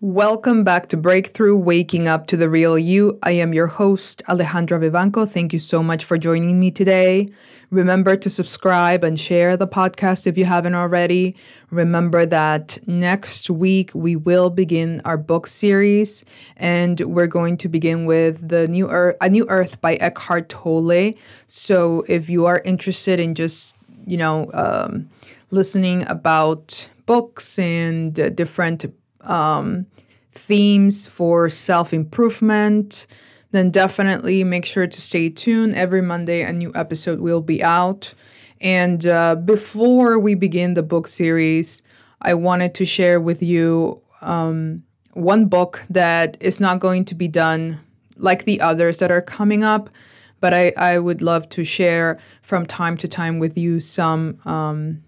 Welcome back to Breakthrough Waking Up to the Real You. I am your host, Alejandra Vivanco. Thank you so much for joining me today. Remember to subscribe and share the podcast if you haven't already. Remember that next week we will begin our book series, and we're going to begin with the New Earth, A New Earth by Eckhart Tolle. So if you are interested in just you know um, listening about books and uh, different um, themes for self improvement, then definitely make sure to stay tuned. Every Monday, a new episode will be out. And uh, before we begin the book series, I wanted to share with you um, one book that is not going to be done like the others that are coming up, but I, I would love to share from time to time with you some um,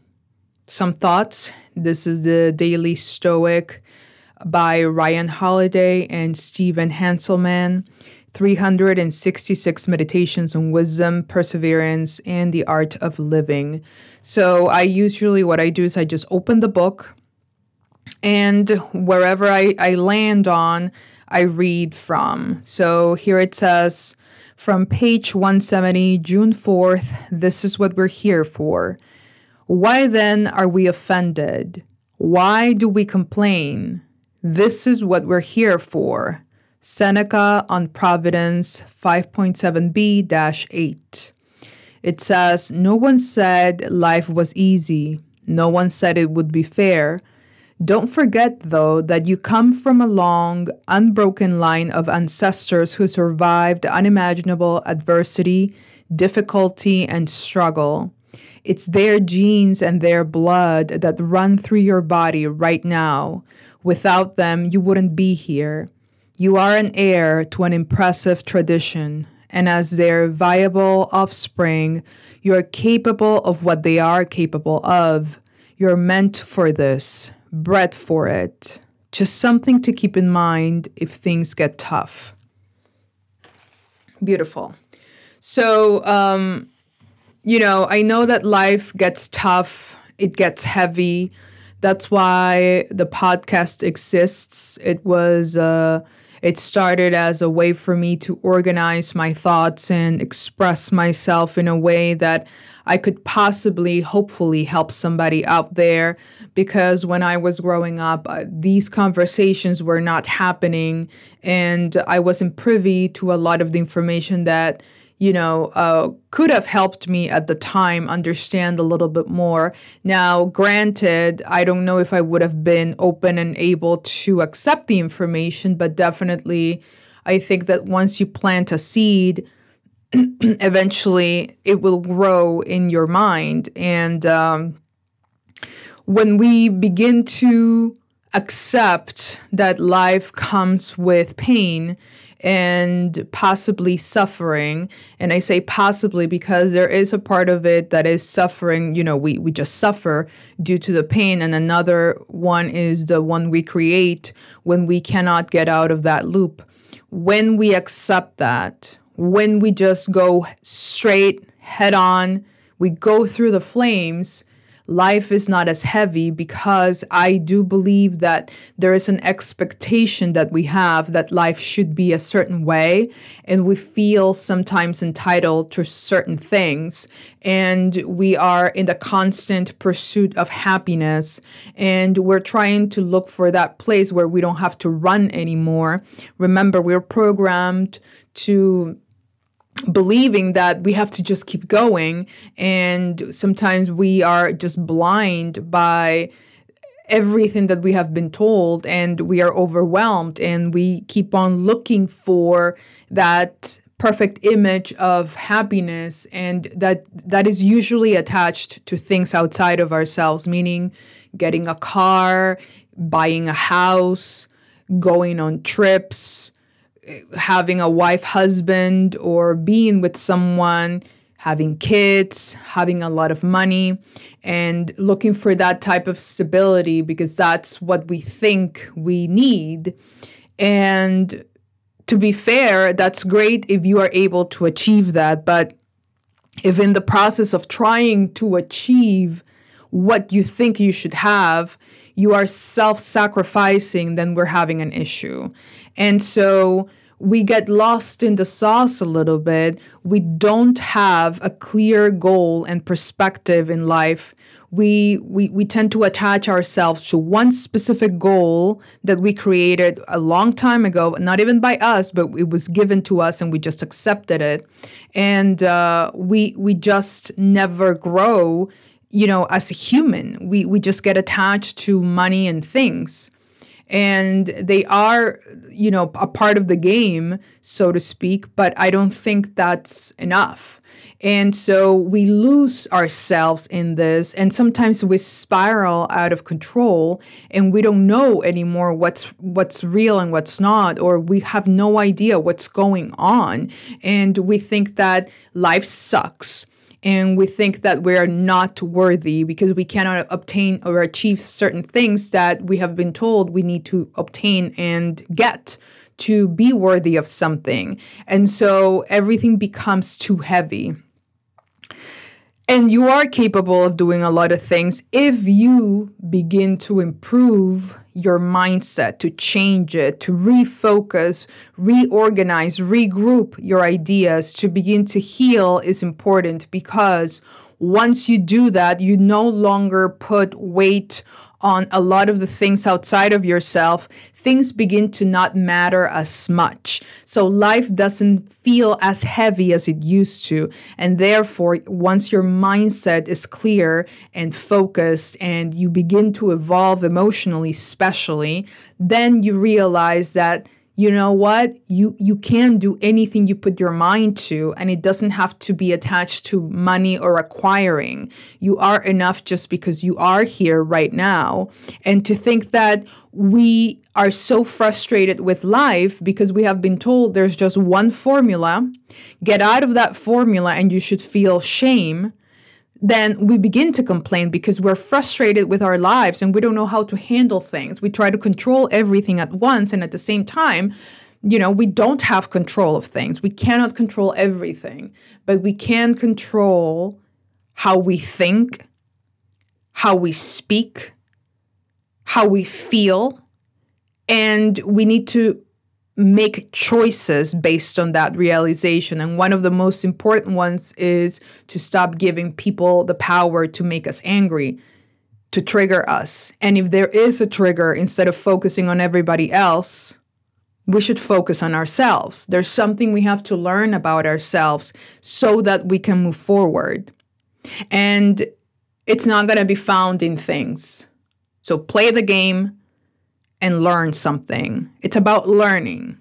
some thoughts. This is the Daily Stoic by Ryan Holiday and Stephen Hanselman. 366 meditations on wisdom, perseverance, and the art of living. So, I usually what I do is I just open the book, and wherever I, I land on, I read from. So, here it says from page 170, June 4th, this is what we're here for. Why then are we offended? Why do we complain? This is what we're here for. Seneca on Providence 5.7b 8. It says, No one said life was easy. No one said it would be fair. Don't forget, though, that you come from a long, unbroken line of ancestors who survived unimaginable adversity, difficulty, and struggle. It's their genes and their blood that run through your body right now. Without them, you wouldn't be here. You are an heir to an impressive tradition, and as their viable offspring, you are capable of what they are capable of. You're meant for this, bred for it. Just something to keep in mind if things get tough. Beautiful. So, um, you know, I know that life gets tough, it gets heavy that's why the podcast exists. It was uh, it started as a way for me to organize my thoughts and express myself in a way that I could possibly, hopefully, help somebody out there. Because when I was growing up, uh, these conversations were not happening, and I wasn't privy to a lot of the information that you know, uh, could have helped me at the time understand a little bit more. Now, granted, I don't know if I would have been open and able to accept the information, but definitely, I think that once you plant a seed, eventually it will grow in your mind. And um, when we begin to accept that life comes with pain, and possibly suffering. And I say possibly because there is a part of it that is suffering. You know, we, we just suffer due to the pain. And another one is the one we create when we cannot get out of that loop. When we accept that, when we just go straight head on, we go through the flames life is not as heavy because I do believe that there is an expectation that we have that life should be a certain way. And we feel sometimes entitled to certain things. And we are in the constant pursuit of happiness. And we're trying to look for that place where we don't have to run anymore. Remember, we're programmed to believing that we have to just keep going and sometimes we are just blind by everything that we have been told and we are overwhelmed and we keep on looking for that perfect image of happiness and that that is usually attached to things outside of ourselves meaning getting a car buying a house going on trips having a wife, husband, or being with someone, having kids, having a lot of money, and looking for that type of stability because that's what we think we need. And to be fair, that's great if you are able to achieve that. But if in the process of trying to achieve what you think you should have, you are self sacrificing, then we're having an issue. And so we get lost in the sauce a little bit. We don't have a clear goal and perspective in life. We, we, we tend to attach ourselves to one specific goal that we created a long time ago, not even by us, but it was given to us and we just accepted it. And uh, we, we just never grow, you know, as a human. We, we just get attached to money and things and they are you know a part of the game so to speak but i don't think that's enough. And so we lose ourselves in this and sometimes we spiral out of control and we don't know anymore what's what's real and what's not or we have no idea what's going on. And we think that life sucks and we think that we are not worthy because we cannot obtain or achieve certain things that we have been told we need to obtain and get to be worthy of something. And so everything becomes too heavy. And you are capable of doing a lot of things if you begin to improve your mindset, to change it, to refocus, reorganize, regroup your ideas, to begin to heal is important because once you do that, you no longer put weight on a lot of the things outside of yourself, things begin to not matter as much. So life doesn't feel as heavy as it used to. And therefore, once your mindset is clear and focused and you begin to evolve emotionally, especially, then you realize that you know what? You you can do anything you put your mind to and it doesn't have to be attached to money or acquiring. You are enough just because you are here right now. And to think that we are so frustrated with life because we have been told there's just one formula. Get out of that formula and you should feel shame then we begin to complain because we're frustrated with our lives and we don't know how to handle things. We try to control everything at once, and at the same time, you know, we don't have control of things. We cannot control everything, but we can control how we think, how we speak, how we feel, and we need to make choices based on that realization. And one of the most important ones is to stop giving people the power to make us angry, to trigger us. And if there is a trigger, instead of focusing on everybody else, we should focus on ourselves. There's something we have to learn about ourselves so that we can move forward. And it's not going to be found in things. So play the game, and learn something. It's about learning.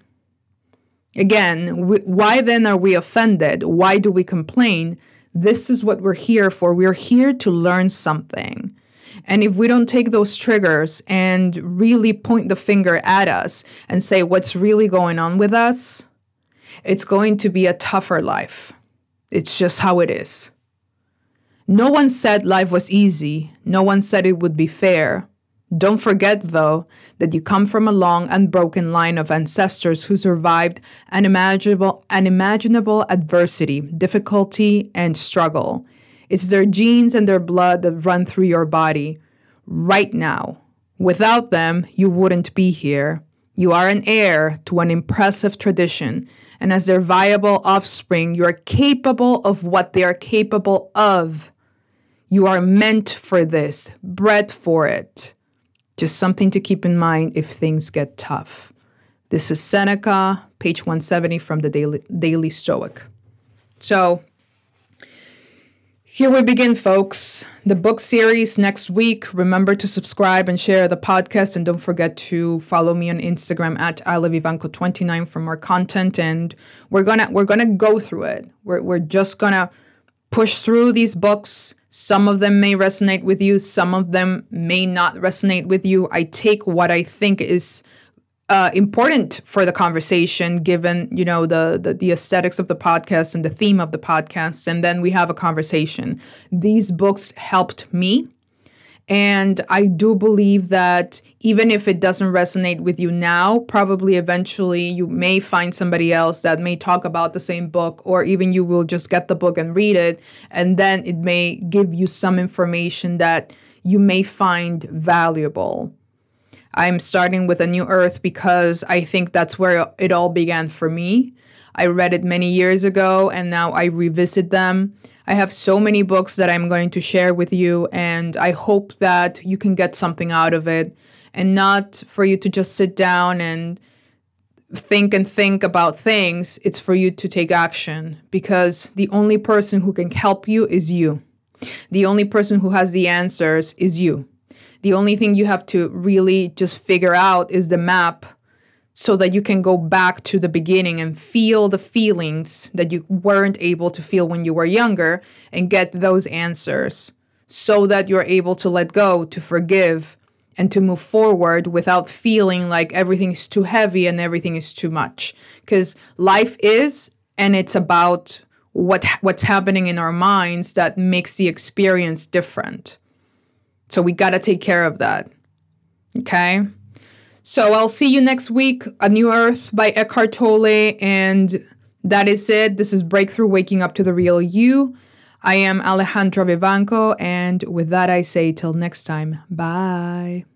Again, we, why then are we offended? Why do we complain? This is what we're here for. We're here to learn something. And if we don't take those triggers and really point the finger at us and say what's really going on with us, it's going to be a tougher life. It's just how it is. No one said life was easy. No one said it would be fair. Don't forget, though, that you come from a long, unbroken line of ancestors who survived unimaginable, unimaginable adversity, difficulty, and struggle. It's their genes and their blood that run through your body right now. Without them, you wouldn't be here. You are an heir to an impressive tradition, and as their viable offspring, you are capable of what they are capable of. You are meant for this, bred for it. Just something to keep in mind if things get tough. This is Seneca, page 170 from the Daily, Daily Stoic. So, here we begin, folks. The book series next week. Remember to subscribe and share the podcast, and don't forget to follow me on Instagram at alevivanco29 for more content. And we're gonna we're gonna go through it. We're we're just gonna push through these books some of them may resonate with you, some of them may not resonate with you. I take what I think is uh, important for the conversation, given you know the, the the aesthetics of the podcast and the theme of the podcast, and then we have a conversation. These books helped me and I do believe that even if it doesn't resonate with you now, probably eventually you may find somebody else that may talk about the same book, or even you will just get the book and read it. And then it may give you some information that you may find valuable. I'm starting with A New Earth because I think that's where it all began for me. I read it many years ago and now I revisit them. I have so many books that I'm going to share with you, and I hope that you can get something out of it and not for you to just sit down and think and think about things. It's for you to take action because the only person who can help you is you. The only person who has the answers is you. The only thing you have to really just figure out is the map so that you can go back to the beginning and feel the feelings that you weren't able to feel when you were younger and get those answers so that you're able to let go, to forgive, and to move forward without feeling like everything is too heavy and everything is too much. Because life is, and it's about what what's happening in our minds that makes the experience different. So we got to take care of that. Okay? So I'll see you next week. A New Earth by Eckhart Tolle. And that is it. This is Breakthrough Waking Up to the Real You. I am Alejandra Vivanco. And with that, I say till next time, bye.